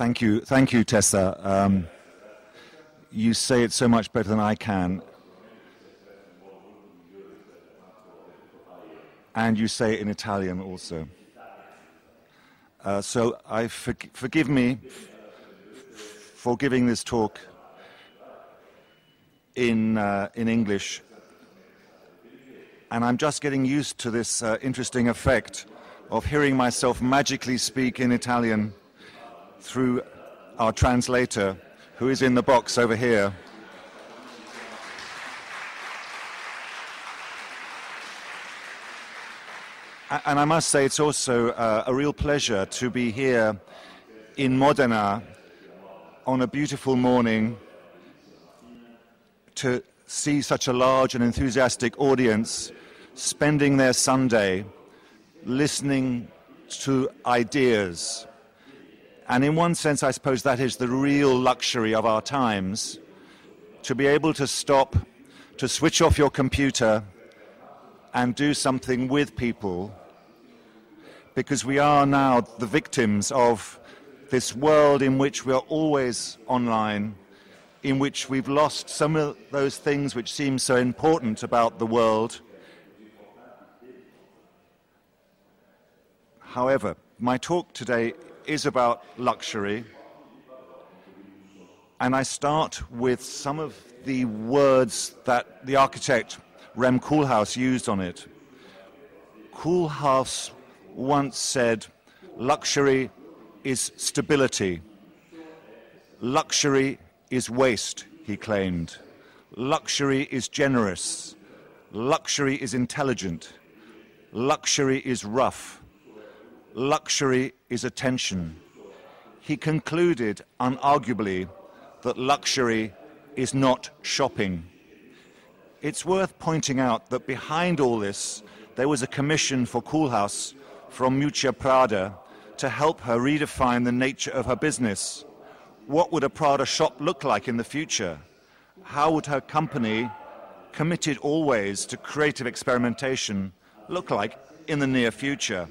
Thank you, thank you, Tessa. Um, you say it so much better than I can. And you say it in Italian also. Uh, so I for, forgive me for giving this talk in, uh, in English. And I'm just getting used to this uh, interesting effect of hearing myself magically speak in Italian through our translator, who is in the box over here. And I must say, it's also uh, a real pleasure to be here in Modena on a beautiful morning to see such a large and enthusiastic audience spending their Sunday listening to ideas. And in one sense, I suppose that is the real luxury of our times to be able to stop, to switch off your computer and do something with people. Because we are now the victims of this world in which we are always online, in which we've lost some of those things which seem so important about the world. However, my talk today is about luxury, and I start with some of the words that the architect Rem Koolhaas used on it. Koolhaas once said, Luxury is stability. Luxury is waste, he claimed. Luxury is generous. Luxury is intelligent. Luxury is rough. Luxury is attention. He concluded unarguably that luxury is not shopping. It's worth pointing out that behind all this, there was a commission for Koolhaas from Miuccia Prada to help her redefine the nature of her business. What would a Prada shop look like in the future? How would her company, committed always to creative experimentation, look like in the near future?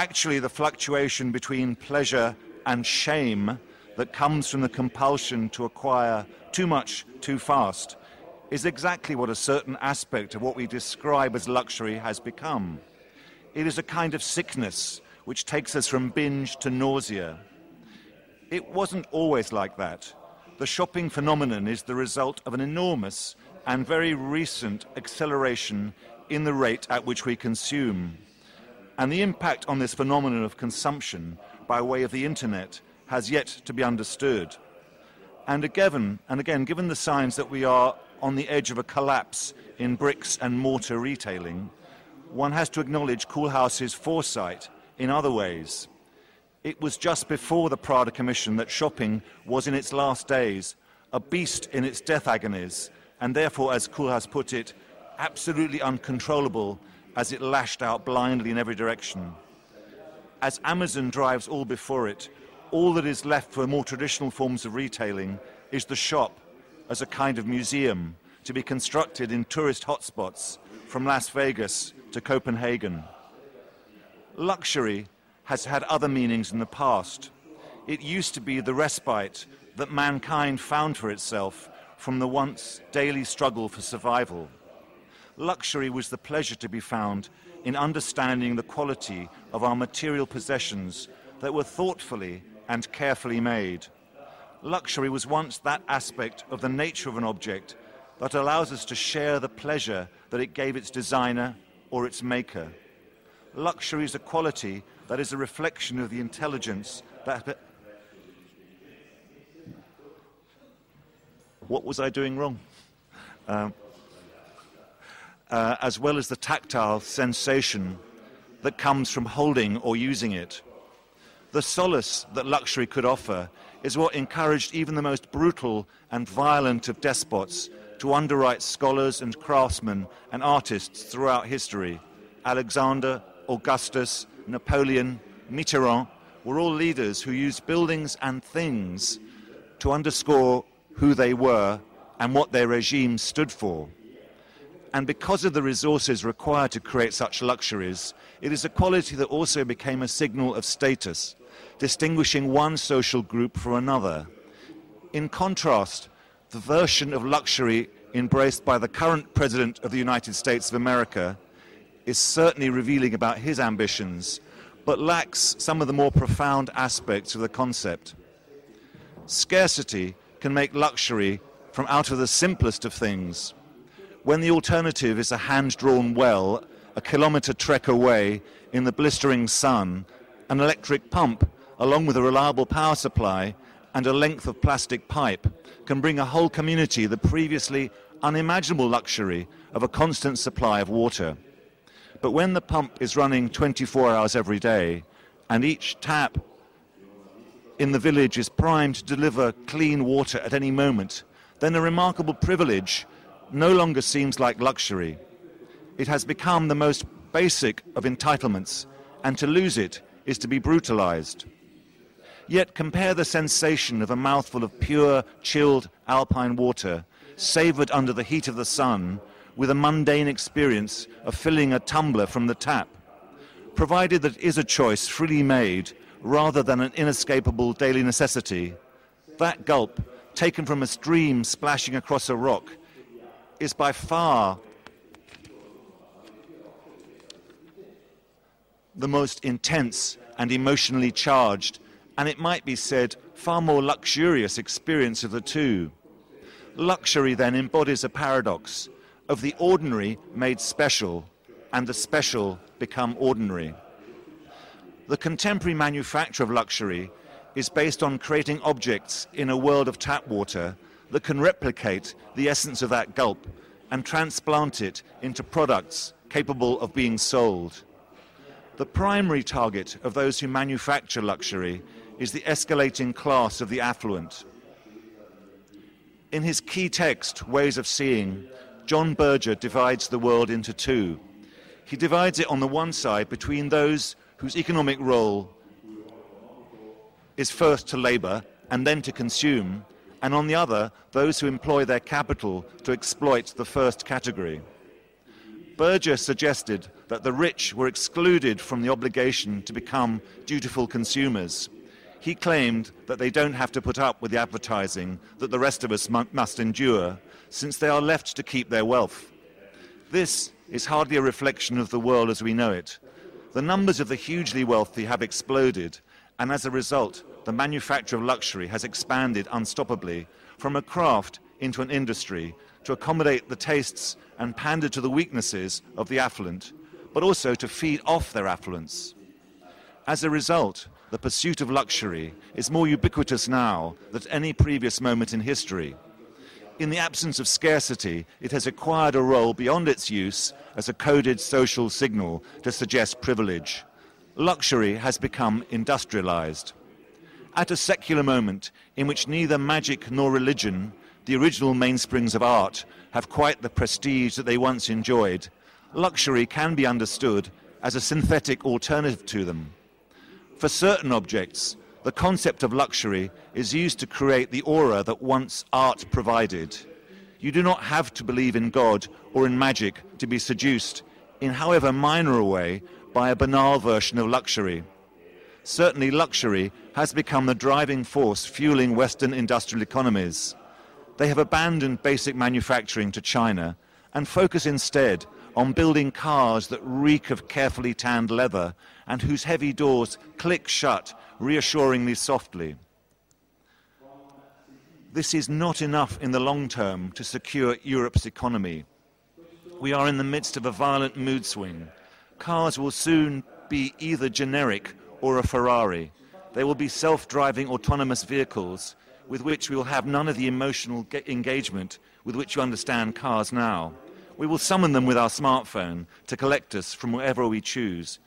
Actually, the fluctuation between pleasure and shame that comes from the compulsion to acquire too much too fast is exactly what a certain aspect of what we describe as luxury has become. It is a kind of sickness which takes us from binge to nausea. It wasn't always like that. The shopping phenomenon is the result of an enormous and very recent acceleration in the rate at which we consume. And the impact on this phenomenon of consumption by way of the internet has yet to be understood. And again, and again, given the signs that we are on the edge of a collapse in bricks and mortar retailing, one has to acknowledge Koolhaas's foresight in other ways. It was just before the Prada Commission that shopping was in its last days, a beast in its death agonies, and therefore, as Koolhaas put it, absolutely uncontrollable as it lashed out blindly in every direction. As Amazon drives all before it, all that is left for more traditional forms of retailing is the shop as a kind of museum to be constructed in tourist hotspots from Las Vegas to Copenhagen. Luxury has had other meanings in the past. It used to be the respite that mankind found for itself from the once daily struggle for survival. Luxury was the pleasure to be found in understanding the quality of our material possessions that were thoughtfully and carefully made. Luxury was once that aspect of the nature of an object that allows us to share the pleasure that it gave its designer or its maker. Luxury is a quality that is a reflection of the intelligence that. What was I doing wrong? Um, uh, as well as the tactile sensation that comes from holding or using it. The solace that luxury could offer is what encouraged even the most brutal and violent of despots to underwrite scholars and craftsmen and artists throughout history. Alexander, Augustus, Napoleon, Mitterrand were all leaders who used buildings and things to underscore who they were and what their regime stood for. And because of the resources required to create such luxuries, it is a quality that also became a signal of status. distinguishing one social group from another. In contrast, the version of luxury embraced by the current President of the United States of America is certainly revealing about his ambitions, but lacks some of the more profound aspects of the concept. Scarcity can make luxury from out of the simplest of things. When the alternative is a hand drawn well a kilometre trek away in the blistering sun, an electric pump, along with a reliable power supply and a length of plastic pipe, can bring a whole community the previously unimaginable luxury of a constant supply of water. But when the pump is running 24 hours every day and each tap in the village is primed to deliver clean water at any moment, then a remarkable privilege no longer seems like luxury. It has become the most basic of entitlements, and to lose it is to be brutalized. Yet compare the sensation of a mouthful of pure, chilled alpine water, savored under the heat of the sun, with a mundane experience of filling a tumbler from the tap. Provided that it is a choice freely made rather than an inescapable daily necessity, that gulp, taken from a stream splashing across a rock, is by far the most intense and emotionally charged, and it might be said, far more luxurious experience of the two. Luxury then embodies a paradox of the ordinary made special and the special become ordinary. The contemporary manufacture of luxury is based on creating objects in a world of tap water that can replicate the essence of that gulp and transplant it into products capable of being sold. The primary target of those who manufacture luxury is the escalating class of the affluent. In his key text, Ways of Seeing, John Berger divides the world into two. He divides it on the one side between those whose economic role is first to labor and then to consume, and on the other, those who employ their capital to exploit the first category. Berger suggested that the rich were excluded from the obligation to become dutiful consumers. He claimed that they don't have to put up with the advertising that the rest of us must endure, since they are left to keep their wealth. This is hardly a reflection of the world as we know it. The numbers of the hugely wealthy have exploded, and as a result, the manufacture of luxury has expanded unstoppably from a craft into an industry to accommodate the tastes and pander to the weaknesses of the affluent, but also to feed off their affluence. As a result, the pursuit of luxury is more ubiquitous now than at any previous moment in history. In the absence of scarcity, it has acquired a role beyond its use as a coded social signal to suggest privilege. Luxury has become industrialized. At a secular moment in which neither magic nor religion the original mainsprings of art have quite the prestige that they once enjoyed, luxury can be understood as a synthetic alternative to them. For certain objects, the concept of luxury is used to create the aura that once art provided. You do not have to believe in God or in magic to be seduced, in however minor a way, by a banal version of luxury. Certainly, luxury has become the driving force fueling Western industrial economies. They have abandoned basic manufacturing to China and focus instead on building cars that reek of carefully tanned leather and whose heavy doors click shut reassuringly softly. This is not enough in the long term to secure Europe's economy. We are in the midst of a violent mood swing. Cars will soon be either generic or a Ferrari. They will be self driving autonomous vehicles with which we will have none of the emotional engagement with which you understand cars now. We will summon them with our smartphone to collect us from wherever we choose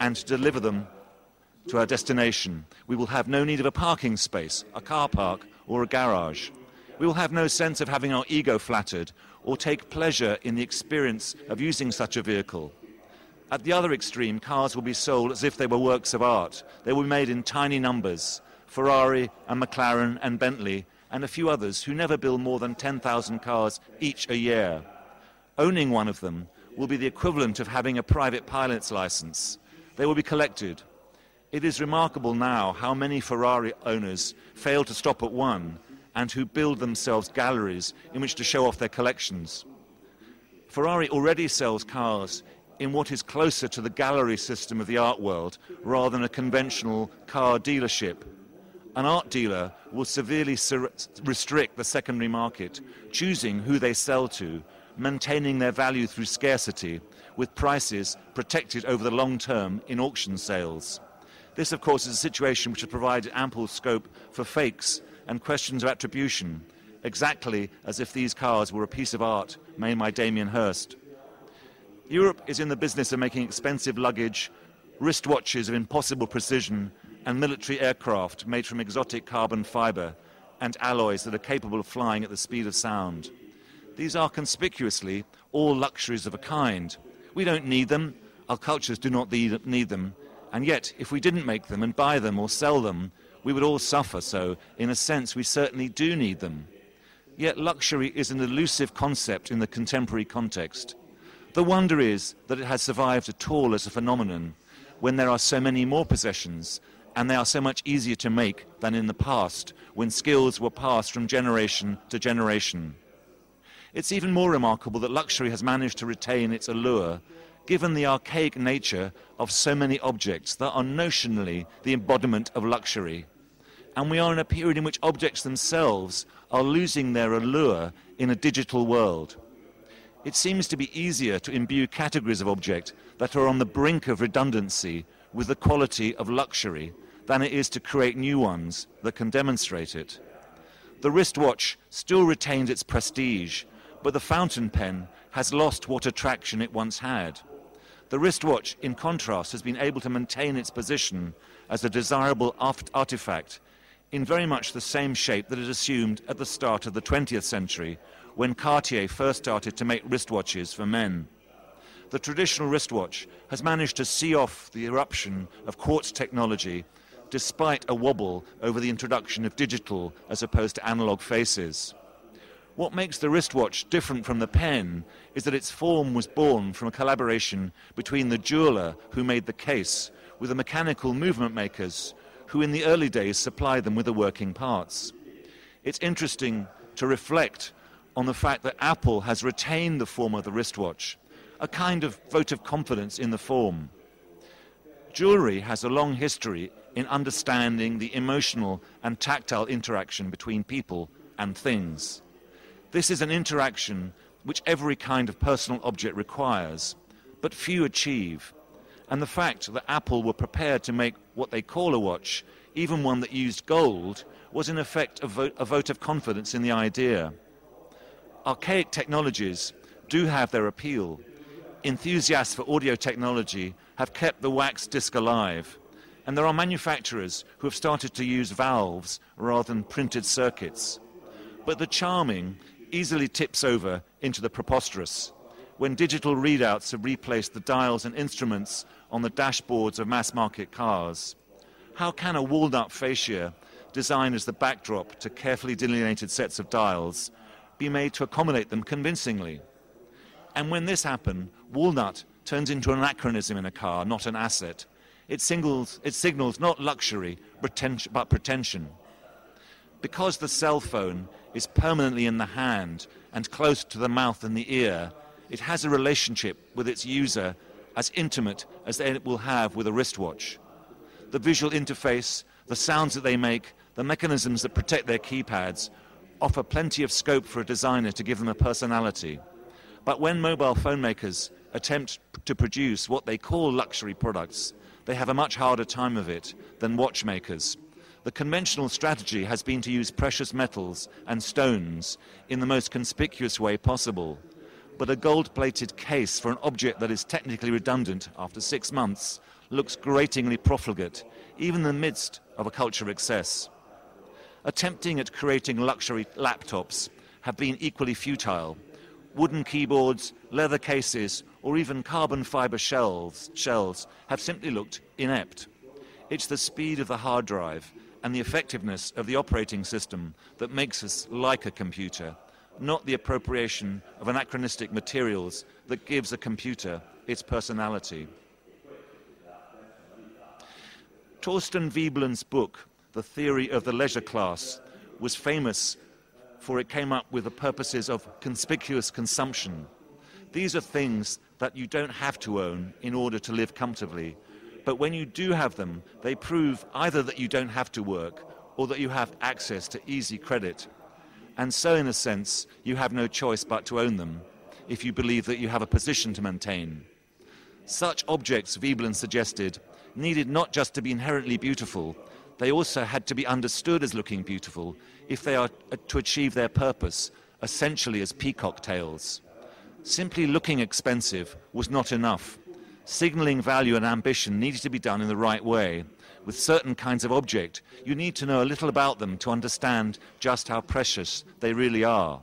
and to deliver them to our destination. We will have no need of a parking space, a car park, or a garage. We will have no sense of having our ego flattered or take pleasure in the experience of using such a vehicle. At the other extreme, cars will be sold as if they were works of art. They will be made in tiny numbers. Ferrari and McLaren and Bentley and a few others who never build more than 10,000 cars each a year. Owning one of them will be the equivalent of having a private pilot's license. They will be collected. It is remarkable now how many Ferrari owners fail to stop at one and who build themselves galleries in which to show off their collections. Ferrari already sells cars in what is closer to the gallery system of the art world rather than a conventional car dealership. An art dealer will severely restrict the secondary market, choosing who they sell to, maintaining their value through scarcity, with prices protected over the long term in auction sales. This, of course, is a situation which has provided ample scope for fakes and questions of attribution, exactly as if these cars were a piece of art made by Damien Hirst. Europe is in the business of making expensive luggage, wristwatches of impossible precision, and military aircraft made from exotic carbon fiber and alloys that are capable of flying at the speed of sound. These are conspicuously all luxuries of a kind. We don't need them, our cultures do not need them, and yet, if we didn't make them and buy them or sell them, we would all suffer, so in a sense, we certainly do need them. Yet luxury is an elusive concept in the contemporary context. The wonder is that it has survived at all as a phenomenon when there are so many more possessions and they are so much easier to make than in the past when skills were passed from generation to generation. It's even more remarkable that luxury has managed to retain its allure given the archaic nature of so many objects that are notionally the embodiment of luxury. And we are in a period in which objects themselves are losing their allure in a digital world it seems to be easier to imbue categories of object that are on the brink of redundancy with the quality of luxury than it is to create new ones that can demonstrate it. The wristwatch still retains its prestige, but the fountain pen has lost what attraction it once had. The wristwatch, in contrast, has been able to maintain its position as a desirable artifact in very much the same shape that it assumed at the start of the 20th century when Cartier first started to make wristwatches for men. The traditional wristwatch has managed to see off the eruption of quartz technology despite a wobble over the introduction of digital as opposed to analog faces. What makes the wristwatch different from the pen is that its form was born from a collaboration between the jeweler who made the case with the mechanical movement makers who in the early days supplied them with the working parts. It's interesting to reflect on the fact that Apple has retained the form of the wristwatch, a kind of vote of confidence in the form. Jewelry has a long history in understanding the emotional and tactile interaction between people and things. This is an interaction which every kind of personal object requires, but few achieve. And the fact that Apple were prepared to make what they call a watch, even one that used gold, was in effect a vote, a vote of confidence in the idea archaic technologies do have their appeal. Enthusiasts for audio technology have kept the wax disc alive, and there are manufacturers who have started to use valves rather than printed circuits. But the charming easily tips over into the preposterous when digital readouts have replaced the dials and instruments on the dashboards of mass market cars. How can a walnut fascia, designed as the backdrop to carefully delineated sets of dials, be made to accommodate them convincingly. And when this happens, walnut turns into an anachronism in a car, not an asset. It, singles, it signals not luxury, but pretension. Because the cell phone is permanently in the hand and close to the mouth and the ear, it has a relationship with its user as intimate as it will have with a wristwatch. The visual interface, the sounds that they make, the mechanisms that protect their keypads offer plenty of scope for a designer to give them a personality. But when mobile phone makers attempt to produce what they call luxury products, they have a much harder time of it than watchmakers. The conventional strategy has been to use precious metals and stones in the most conspicuous way possible. But a gold plated case for an object that is technically redundant after six months looks gratingly profligate, even in the midst of a culture of excess attempting at creating luxury laptops have been equally futile. Wooden keyboards, leather cases, or even carbon fiber shells, shells have simply looked inept. It's the speed of the hard drive and the effectiveness of the operating system that makes us like a computer, not the appropriation of anachronistic materials that gives a computer its personality. Thorstein Veblen's book, The Theory of the Leisure Class, was famous for it came up with the purposes of conspicuous consumption. These are things that you don't have to own in order to live comfortably. But when you do have them, they prove either that you don't have to work or that you have access to easy credit. And so, in a sense, you have no choice but to own them if you believe that you have a position to maintain. Such objects, Veblen suggested, needed not just to be inherently beautiful, they also had to be understood as looking beautiful if they are uh, to achieve their purpose, essentially as peacock tails. Simply looking expensive was not enough. Signaling value and ambition needed to be done in the right way. With certain kinds of object, you need to know a little about them to understand just how precious they really are.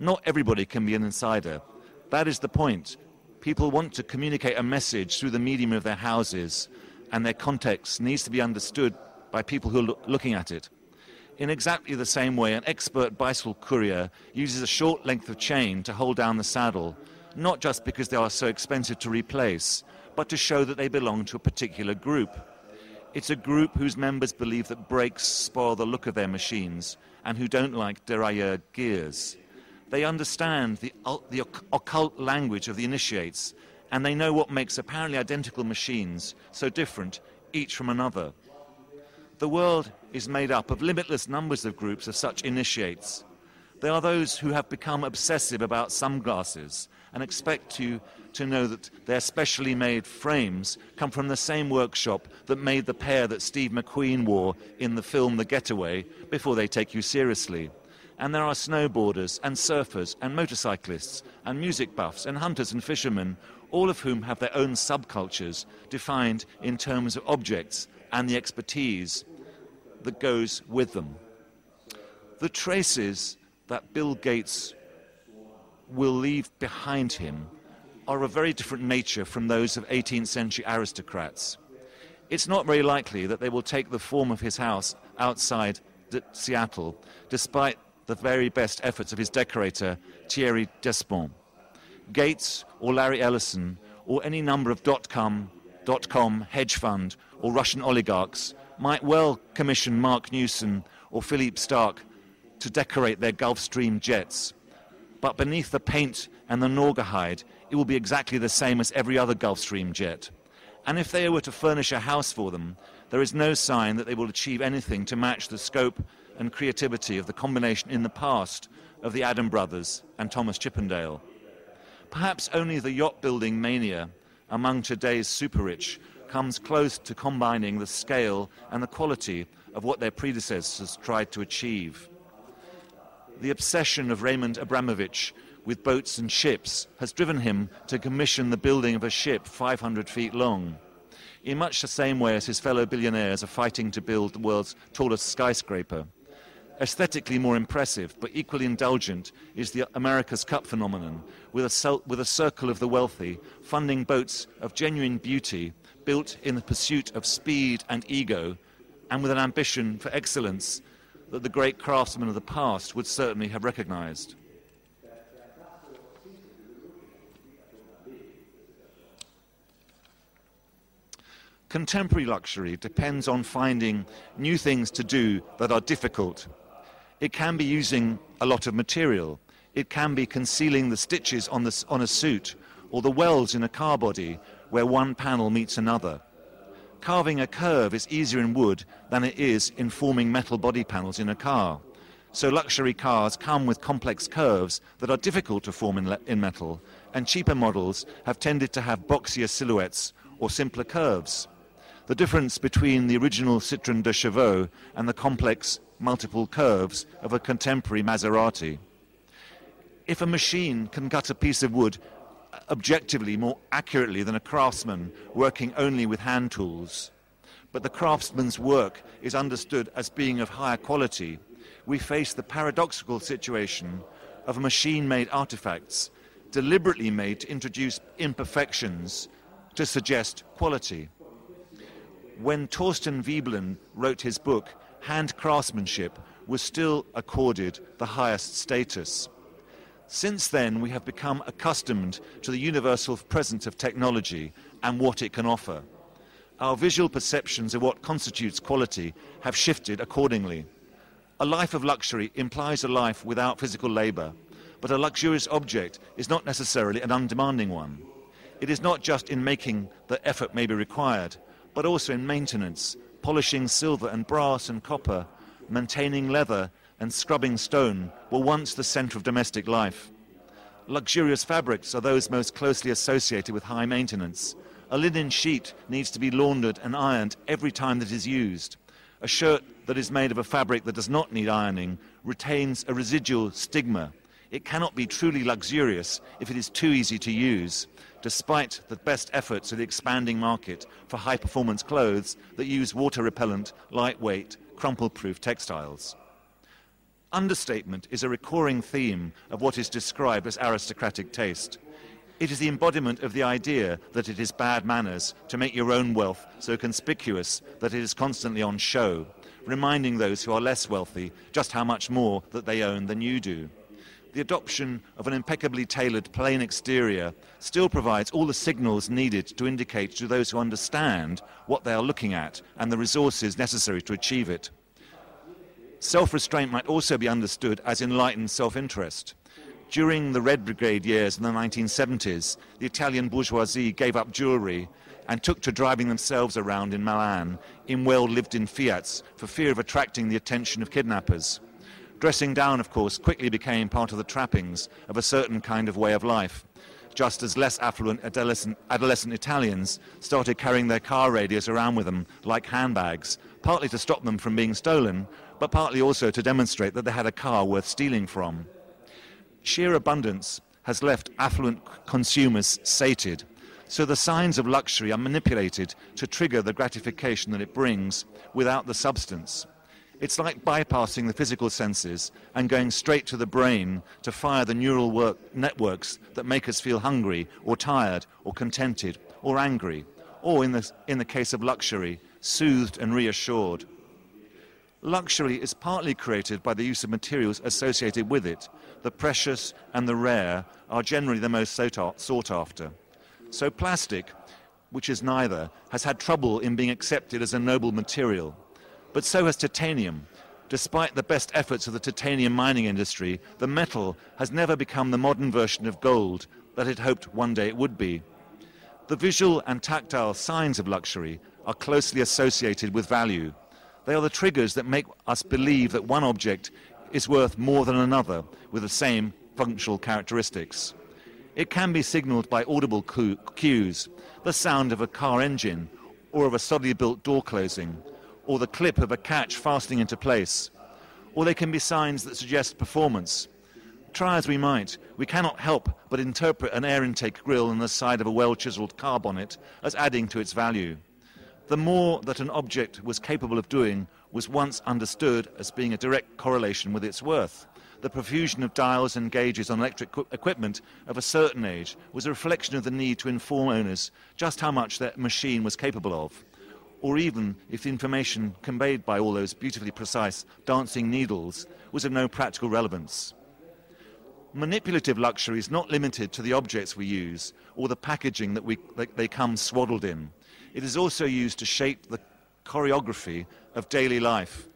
Not everybody can be an insider. That is the point. People want to communicate a message through the medium of their houses, and their context needs to be understood by people who are looking at it. In exactly the same way, an expert bicycle courier uses a short length of chain to hold down the saddle, not just because they are so expensive to replace, but to show that they belong to a particular group. It's a group whose members believe that brakes spoil the look of their machines and who don't like derailleur gears. They understand the, the occult language of the initiates and they know what makes apparently identical machines so different each from another. The world is made up of limitless numbers of groups of such initiates. They are those who have become obsessive about sunglasses and expect you to know that their specially made frames come from the same workshop that made the pair that Steve McQueen wore in the film The Getaway before they take you seriously. And there are snowboarders and surfers and motorcyclists and music buffs and hunters and fishermen, all of whom have their own subcultures defined in terms of objects and the expertise that goes with them. The traces that Bill Gates will leave behind him are of a very different nature from those of 18th century aristocrats. It's not very likely that they will take the form of his house outside Seattle, despite the very best efforts of his decorator, Thierry Despont. Gates or Larry Ellison or any number of dot-com, dot-com hedge fund or Russian oligarchs might well commission Marc Newson or Philippe Starck to decorate their Gulfstream jets. But beneath the paint and the Naugahyde, it will be exactly the same as every other Gulfstream jet. And if they were to furnish a house for them, there is no sign that they will achieve anything to match the scope and creativity of the combination in the past of the Adam brothers and Thomas Chippendale. Perhaps only the yacht building mania among today's super rich comes close to combining the scale and the quality of what their predecessors tried to achieve. The obsession of Roman Abramovich with boats and ships has driven him to commission the building of a ship 500 feet long. In much the same way as his fellow billionaires are fighting to build the world's tallest skyscraper. Aesthetically more impressive, but equally indulgent, is the America's Cup phenomenon, with a, with a circle of the wealthy funding boats of genuine beauty built in the pursuit of speed and ego, and with an ambition for excellence that the great craftsmen of the past would certainly have recognized. Contemporary luxury depends on finding new things to do that are difficult. It can be using a lot of material. It can be concealing the stitches on, the, on a suit or the welds in a car body where one panel meets another. Carving a curve is easier in wood than it is in forming metal body panels in a car. So luxury cars come with complex curves that are difficult to form in, in metal, and cheaper models have tended to have boxier silhouettes or simpler curves. The difference between the original Citroën Deux Chevaux and the complex multiple curves of a contemporary Maserati. If a machine can cut a piece of wood objectively more accurately than a craftsman working only with hand tools. But the craftsman's work is understood as being of higher quality. We face the paradoxical situation of machine made artifacts deliberately made to introduce imperfections to suggest quality. When Thorstein Veblen wrote his book, hand craftsmanship was still accorded the highest status. Since then, we have become accustomed to the universal presence of technology and what it can offer. our visual perceptions of what constitutes quality have shifted accordingly. A life of luxury implies a life without physical labour, but a luxurious object is not necessarily an undemanding one. It is not just in making that effort may be required, but also in maintenance, polishing silver and brass and copper, maintaining leather and scrubbing stone were once the centre of domestic life. Luxurious fabrics are those most closely associated with high maintenance. A linen sheet needs to be laundered and ironed every time that it is used. A shirt that is made of a fabric that does not need ironing retains a residual stigma. It cannot be truly luxurious if it is too easy to use, despite the best efforts of the expanding market for high performance clothes that use water repellent, lightweight, crumple proof textiles. Understatement is a recurring theme of what is described as aristocratic taste. It is the embodiment of the idea that it is bad manners to make your own wealth so conspicuous that it is constantly on show, reminding those who are less wealthy just how much more that they own than you do. The adoption of an impeccably tailored plain exterior still provides all the signals needed to indicate to those who understand what they are looking at and the resources necessary to achieve it. Self restraint might also be understood as enlightened self interest. During the Red Brigade years in the 1970s, the Italian bourgeoisie gave up jewellery and took to driving themselves around in Milan in well lived in Fiats for fear of attracting the attention of kidnappers. Dressing down, of course, quickly became part of the trappings of a certain kind of way of life, just as less affluent adolescent, adolescent Italians started carrying their car radios around with them like handbags, partly to stop them from being stolen, but partly also to demonstrate that they had a car worth stealing from. Sheer abundance has left affluent consumers sated, so the signs of luxury are manipulated to trigger the gratification that it brings without the substance. It's like bypassing the physical senses and going straight to the brain to fire the neural work networks that make us feel hungry or tired or contented or angry, or in the, in the case of luxury, soothed and reassured. Luxury is partly created by the use of materials associated with it. The precious and the rare are generally the most sought after. So plastic, which is neither, has had trouble in being accepted as a noble material. But so has titanium. Despite the best efforts of the titanium mining industry, the metal has never become the modern version of gold that it hoped one day it would be. The visual and tactile signs of luxury are closely associated with value. They are the triggers that make us believe that one object is worth more than another with the same functional characteristics. It can be signaled by audible cues, the sound of a car engine, or of a solidly built door closing, or the clip of a catch fastening into place. Or they can be signs that suggest performance. Try as we might, we cannot help but interpret an air intake grill in the side of a well chiseled car bonnet as adding to its value the more that an object was capable of doing was once understood as being a direct correlation with its worth. The profusion of dials and gauges on electric equipment of a certain age was a reflection of the need to inform owners just how much that machine was capable of, or even if the information conveyed by all those beautifully precise dancing needles was of no practical relevance. Manipulative luxury is not limited to the objects we use or the packaging that, we, that they come swaddled in. It is also used to shape the choreography of daily life.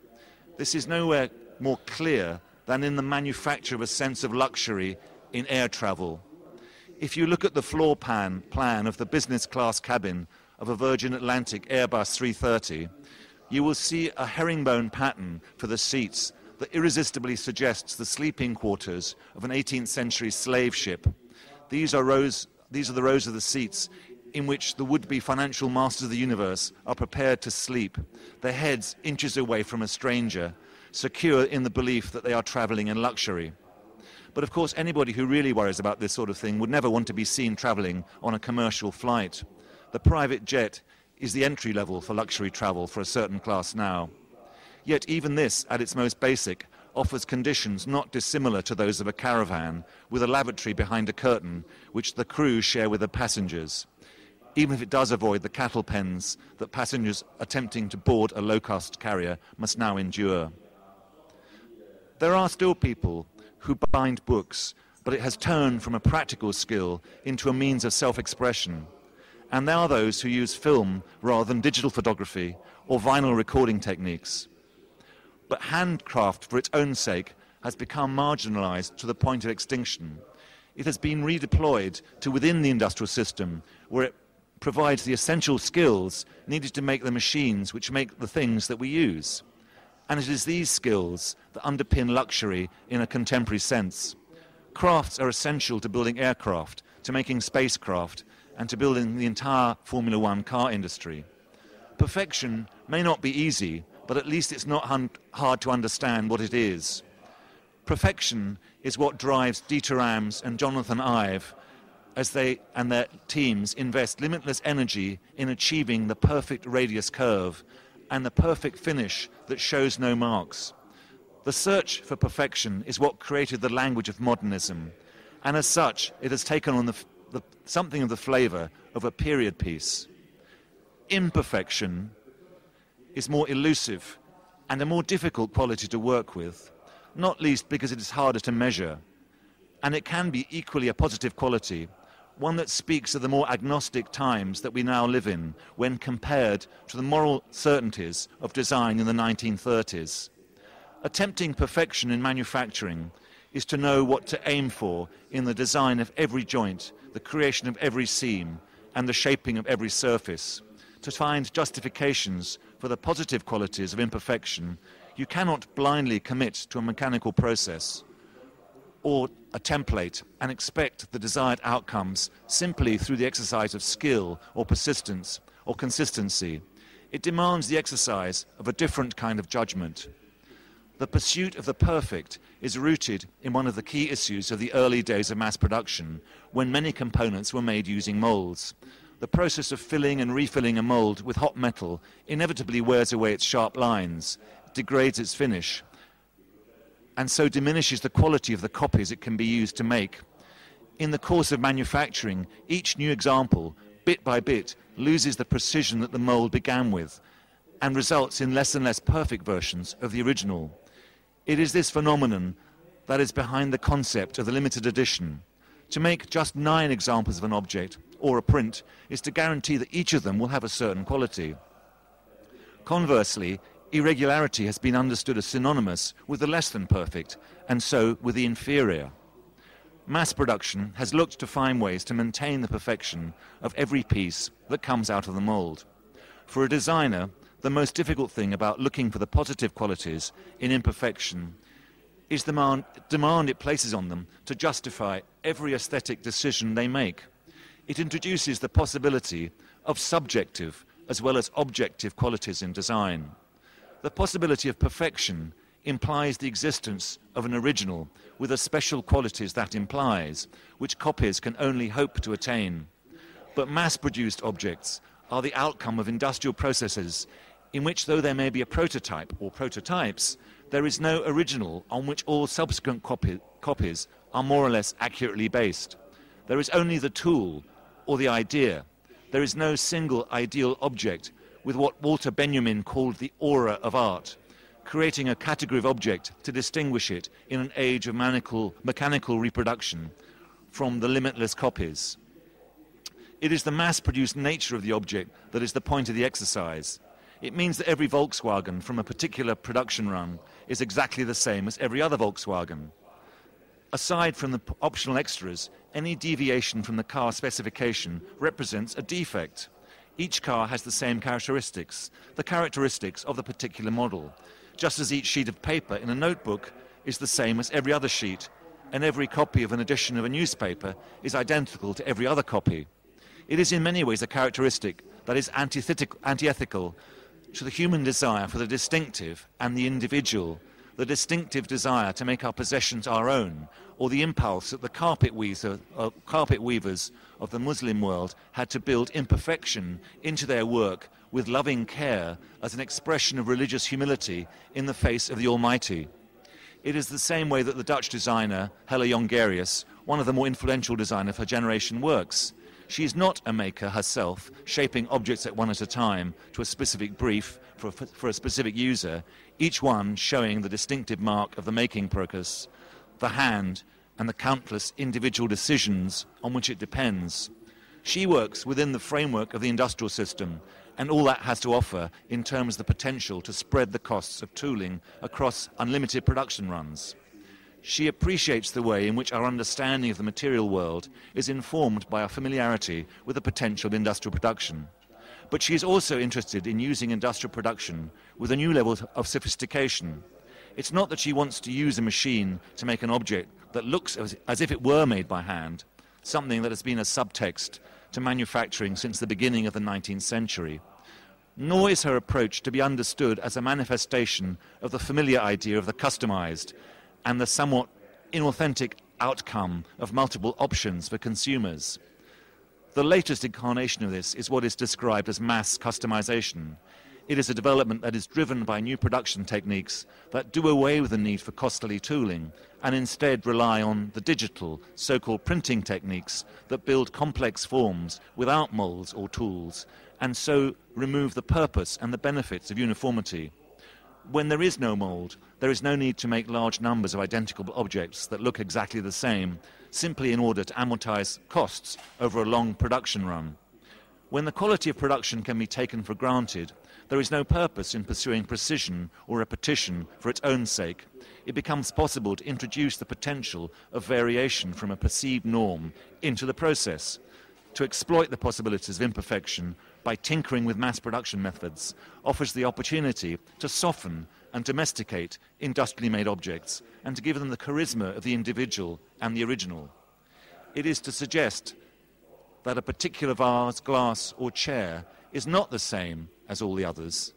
This is nowhere more clear than in the manufacture of a sense of luxury in air travel. If you look at the floor plan, plan of the business class cabin of a Virgin Atlantic Airbus 330, you will see a herringbone pattern for the seats that irresistibly suggests the sleeping quarters of an 18th century slave ship. These are, rows, these are the rows of the seats in which the would be financial masters of the universe are prepared to sleep, their heads inches away from a stranger, secure in the belief that they are traveling in luxury. But of course, anybody who really worries about this sort of thing would never want to be seen traveling on a commercial flight. The private jet is the entry level for luxury travel for a certain class now. Yet, even this, at its most basic, offers conditions not dissimilar to those of a caravan, with a lavatory behind a curtain, which the crew share with the passengers even if it does avoid the cattle pens that passengers attempting to board a low cost carrier must now endure. There are still people who bind books, but it has turned from a practical skill into a means of self expression. and there are those who use film rather than digital photography or vinyl recording techniques. But handcraft, for its own sake, has become marginalized to the point of extinction. It has been redeployed to within the industrial system, where it provides the essential skills needed to make the machines which make the things that we use. And it is these skills that underpin luxury in a contemporary sense. Crafts are essential to building aircraft, to making spacecraft, and to building the entire Formula One car industry. Perfection may not be easy, but at least it's not hard to understand what it is. Perfection is what drives Dieter Rams and Jonathan Ive as they and their teams invest limitless energy in achieving the perfect radius curve and the perfect finish that shows no marks. The search for perfection is what created the language of modernism, and as such, it has taken on the, the, something of the flavour of a period piece. Imperfection is more elusive and a more difficult quality to work with, not least because it is harder to measure. And it can be equally a positive quality, one that speaks of the more agnostic times that we now live in when compared to the moral certainties of design in the 1930s. Attempting perfection in manufacturing is to know what to aim for in the design of every joint, the creation of every seam, and the shaping of every surface. To find justifications for the positive qualities of imperfection, you cannot blindly commit to a mechanical process or a template and expect the desired outcomes simply through the exercise of skill or persistence or consistency. It demands the exercise of a different kind of judgment. The pursuit of the perfect is rooted in one of the key issues of the early days of mass production, when many components were made using molds. The process of filling and refilling a mold with hot metal inevitably wears away its sharp lines, degrades its finish, and so diminishes the quality of the copies it can be used to make. In the course of manufacturing, each new example, bit by bit, loses the precision that the mold began with and results in less and less perfect versions of the original. It is this phenomenon that is behind the concept of the limited edition. To make just nine examples of an object or a print is to guarantee that each of them will have a certain quality. Conversely, irregularity has been understood as synonymous with the less than perfect, and so with the inferior. Mass production has looked to find ways to maintain the perfection of every piece that comes out of the mold. For a designer, the most difficult thing about looking for the positive qualities in imperfection is the demand, demand it places on them to justify every aesthetic decision they make. It introduces the possibility of subjective as well as objective qualities in design. The possibility of perfection implies the existence of an original with the special qualities that implies, which copies can only hope to attain. But mass produced objects are the outcome of industrial processes in which, though there may be a prototype or prototypes, there is no original on which all subsequent copy, copies are more or less accurately based. There is only the tool or the idea. There is no single ideal object with what Walter Benjamin called the aura of art, creating a category of object to distinguish it in an age of mechanical, mechanical reproduction from the limitless copies. It is the mass produced nature of the object that is the point of the exercise. It means that every Volkswagen from a particular production run is exactly the same as every other Volkswagen. Aside from the optional extras, any deviation from the car specification represents a defect. Each car has the same characteristics, the characteristics of the particular model, just as each sheet of paper in a notebook is the same as every other sheet, and every copy of an edition of a newspaper is identical to every other copy. It is in many ways a characteristic that is antithetical to the human desire for the distinctive and the individual, the distinctive desire to make our possessions our own, or the impulse that the carpet, weaver, uh, carpet weavers of the Muslim world had to build imperfection into their work with loving care as an expression of religious humility in the face of the Almighty. It is the same way that the Dutch designer Hella Jongerius, one of the more influential designers of her generation, works. She is not a maker herself, shaping objects at one at a time to a specific brief for a, for a specific user, each one showing the distinctive mark of the making process, the hand, and the countless individual decisions on which it depends. She works within the framework of the industrial system and all that has to offer in terms of the potential to spread the costs of tooling across unlimited production runs. She appreciates the way in which our understanding of the material world is informed by our familiarity with the potential of industrial production. But she is also interested in using industrial production with a new level of sophistication. It's not that she wants to use a machine to make an object that looks as, as if it were made by hand, something that has been a subtext to manufacturing since the beginning of the 19th century. Nor is her approach to be understood as a manifestation of the familiar idea of the customized and the somewhat inauthentic outcome of multiple options for consumers. The latest incarnation of this is what is described as mass customization. It is a development that is driven by new production techniques that do away with the need for costly tooling and instead rely on the digital, so called printing techniques that build complex forms without molds or tools and so remove the purpose and the benefits of uniformity. When there is no mold, there is no need to make large numbers of identical objects that look exactly the same, simply in order to amortize costs over a long production run. When the quality of production can be taken for granted, there is no purpose in pursuing precision or repetition for its own sake. It becomes possible to introduce the potential of variation from a perceived norm into the process, to exploit the possibilities of imperfection by tinkering with mass production methods offers the opportunity to soften and domesticate industrially made objects and to give them the charisma of the individual and the original. It is to suggest that a particular vase, glass, or chair is not the same as all the others,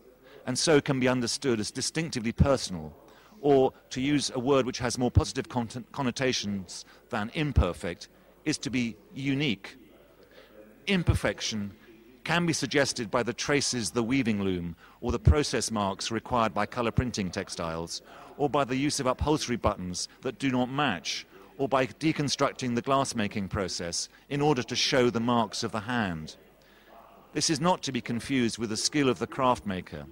and so can be understood as distinctively personal, or to use a word which has more positive connotations than imperfect, is to be unique. Imperfection can be suggested by the traces the weaving loom or the process marks required by color printing textiles, or by the use of upholstery buttons that do not match, or by deconstructing the glassmaking process in order to show the marks of the hand. This is not to be confused with the skill of the craft maker.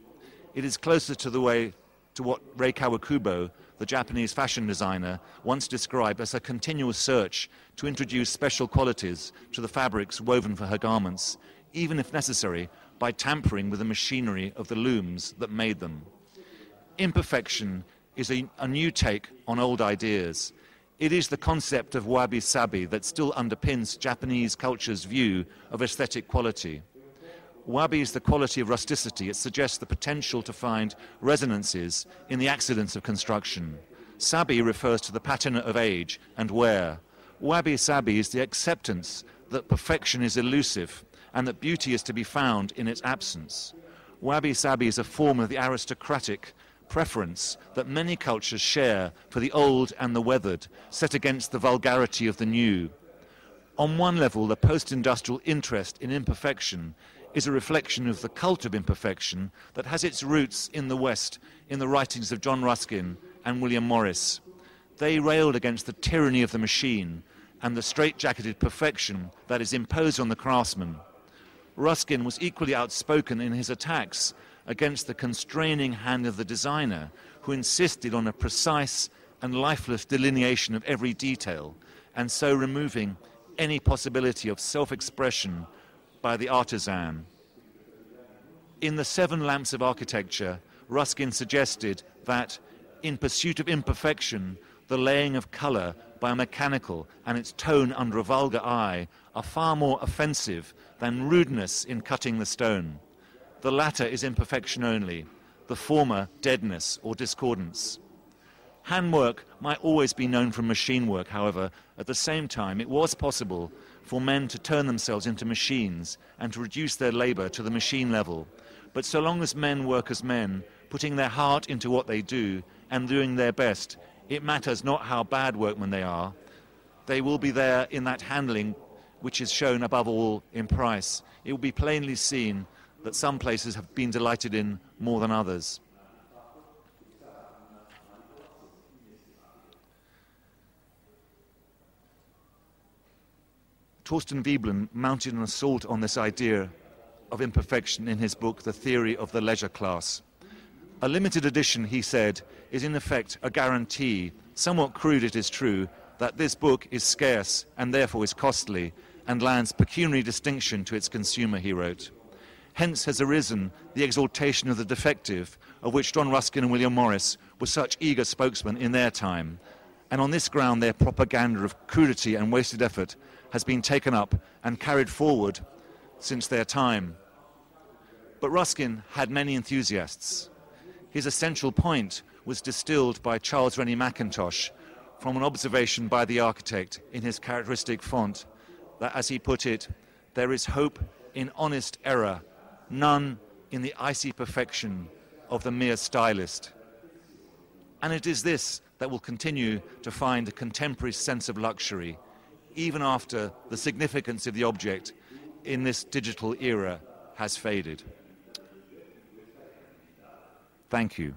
It is closer to the way to what Rei Kawakubo, the Japanese fashion designer, once described as a continuous search to introduce special qualities to the fabrics woven for her garments even if necessary, by tampering with the machinery of the looms that made them. Imperfection is a, a new take on old ideas. It is the concept of wabi sabi that still underpins Japanese culture's view of aesthetic quality. Wabi is the quality of rusticity. It suggests the potential to find resonances in the accidents of construction. Sabi refers to the patina of age and wear. Wabi sabi is the acceptance that perfection is elusive and that beauty is to be found in its absence. Wabi sabi is a form of the aristocratic preference that many cultures share for the old and the weathered, set against the vulgarity of the new. On one level, the post industrial interest in imperfection is a reflection of the cult of imperfection that has its roots in the West in the writings of John Ruskin and William Morris. They railed against the tyranny of the machine and the straitjacketed perfection that is imposed on the craftsman. Ruskin was equally outspoken in his attacks against the constraining hand of the designer, who insisted on a precise and lifeless delineation of every detail, and so removing any possibility of self expression by the artisan. In The Seven Lamps of Architecture, Ruskin suggested that, in pursuit of imperfection, the laying of colour by a mechanical and its tone under a vulgar eye are far more offensive than rudeness in cutting the stone. The latter is imperfection only, the former deadness or discordance. Handwork might always be known from machine work, however, at the same time, it was possible for men to turn themselves into machines and to reduce their labor to the machine level. But so long as men work as men, putting their heart into what they do and doing their best, it matters not how bad workmen they are, they will be there in that handling which is shown above all in price, it will be plainly seen that some places have been delighted in more than others. Thorstein Veblen mounted an assault on this idea of imperfection in his book, The Theory of the Leisure Class. A limited edition, he said, is in effect a guarantee, somewhat crude it is true, that this book is scarce and therefore is costly, and lands pecuniary distinction to its consumer, he wrote. Hence has arisen the exaltation of the defective, of which John Ruskin and William Morris were such eager spokesmen in their time. And on this ground, their propaganda of crudity and wasted effort has been taken up and carried forward since their time. But Ruskin had many enthusiasts. His essential point was distilled by Charles Rennie Mackintosh from an observation by the architect in his characteristic font that, as he put it, there is hope in honest error, none in the icy perfection of the mere stylist. And it is this that will continue to find a contemporary sense of luxury, even after the significance of the object in this digital era has faded. Thank you.